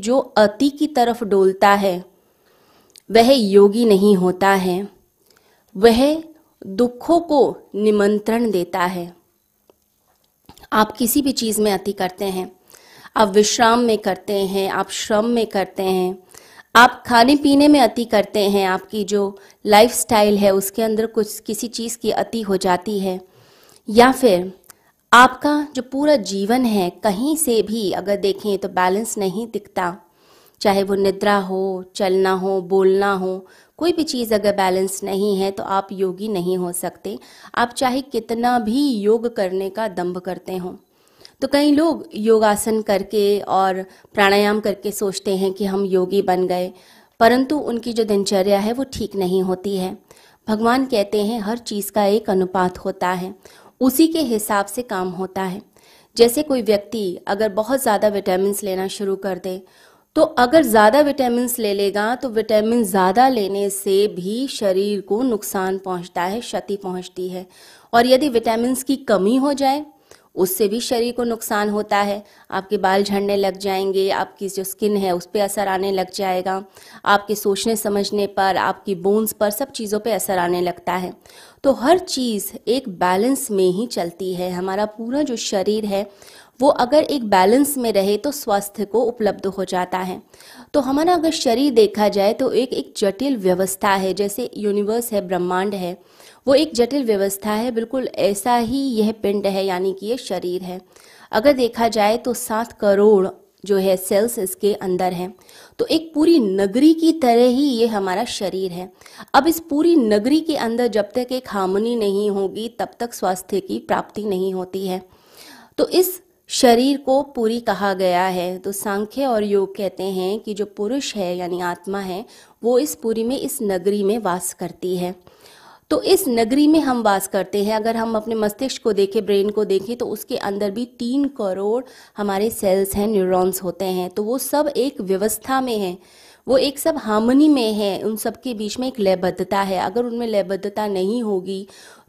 जो अति की तरफ़ डोलता है, वह योगी नहीं होता है। वह दुखों को निमंत्रण देता है। आप किसी भी चीज़ में अति करते हैं, आप विश्राम में करते हैं, आप श्रम में करते हैं, आप खाने पीने में अति करते हैं, आपकी जो लाइफ स्टाइल है, उसके अंदर कुछ किसी चीज़ की अति हो जाती है। या फिर आपका जो पूरा जीवन है कहीं से भी अगर देखें तो बैलेंस नहीं दिखता। चाहे वो निद्रा हो, चलना हो, बोलना हो, कोई भी चीज़ अगर बैलेंस नहीं है तो आप योगी नहीं हो सकते। आप चाहे कितना भी योग करने का दम्भ करते हो। तो कई लोग योगासन करके और प्राणायाम करके सोचते हैं कि हम योगी बन गए, परंतु उनकी जो दिनचर्या है वो ठीक नहीं होती है। भगवान कहते हैं हर चीज़ का एक अनुपात होता है। उसी के हिसाब से काम होता है। जैसे कोई व्यक्ति अगर बहुत ज़्यादा विटामिन लेना शुरू कर दे तो अगर ज़्यादा विटामिन ले लेगा तो विटामिन ज़्यादा लेने से भी शरीर को नुकसान पहुँचता है, क्षति पहुँचती है। और यदि विटामिन की कमी हो जाए उससे भी शरीर को नुकसान होता है। आपके बाल झड़ने लग जाएँगे, आपकी जो स्किन है उस पर असर आने लग जाएगा। आपके सोचने समझने पर, आपकी बोन्स पर सब चीज़ों पे असर आने लगता है। तो हर चीज़ एक बैलेंस में ही चलती है। हमारा पूरा जो शरीर है, वो अगर एक बैलेंस में रहे तो स्वास्थ्य को उपलब्ध हो जाता है। तो हमारा अगर शरीर देखा जाए तो एक एक जटिल व्यवस्था है। जैसे यूनिवर्स है, ब्रह्मांड है। वो एक जटिल व्यवस्था है, बिल्कुल ऐसा ही यह पिंड है, यानी कि यह शरीर है। अगर देखा जाए तो सात करोड़ जो है सेल्स इसके अंदर हैं। तो एक पूरी नगरी की तरह ही ये हमारा शरीर है। अब इस पूरी नगरी के अंदर जब तक एक हार्मोनी नहीं होगी, तब तक स्वास्थ्य की प्राप्ति नहीं होती है। तो इस शरीर को पूरी कहा गया है। तो सांख्य और योग कहते हैं कि जो पुरुष है, यानी आत्मा है, वो इस पूरी में, इस नगरी में वास करती है। तो इस नगरी में हम वास करते हैं। अगर हम अपने मस्तिष्क को देखें, ब्रेन को देखें तो उसके अंदर भी तीन करोड़ हमारे सेल्स हैं न्यूरॉन्स होते हैं। तो वो सब एक व्यवस्था में है। वो एक सब हार्मनी में है। उन सब के बीच में एक लयबद्धता है। अगर उनमें लयबद्धता नहीं होगी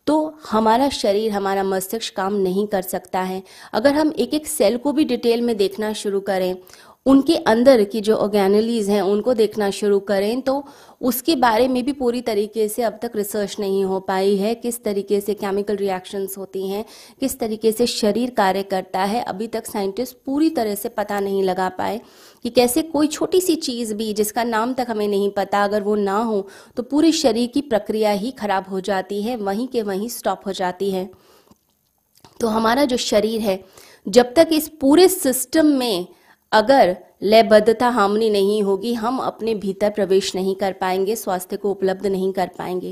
तो हमारा शरीर, हमारा मस्तिष्क काम नहीं कर सकता है। अगर हम एक एक सेल को भी डिटेल में देखना शुरू करें उनके अंदर की जो ऑर्गेनलीज हैं, उनको देखना शुरू करें तो उसके बारे में भी पूरी तरीके से अब तक रिसर्च नहीं हो पाई है, किस तरीके से केमिकल रिएक्शंस होती हैं, किस तरीके से शरीर कार्य करता है, अभी तक साइंटिस्ट पूरी तरह से पता नहीं लगा पाए कि कैसे कोई छोटी सी चीज़ भी, जिसका नाम तक हमें नहीं पता, अगर वो ना हो तो पूरे शरीर की प्रक्रिया ही खराब हो जाती है, वहीं के वहीं स्टॉप हो जाती है। तो हमारा जो शरीर है, जब तक इस पूरे सिस्टम में अगर लयबद्धता हामनी नहीं होगी, हम अपने भीतर प्रवेश नहीं कर पाएँगे, स्वास्थ्य को उपलब्ध नहीं कर पाएँगे।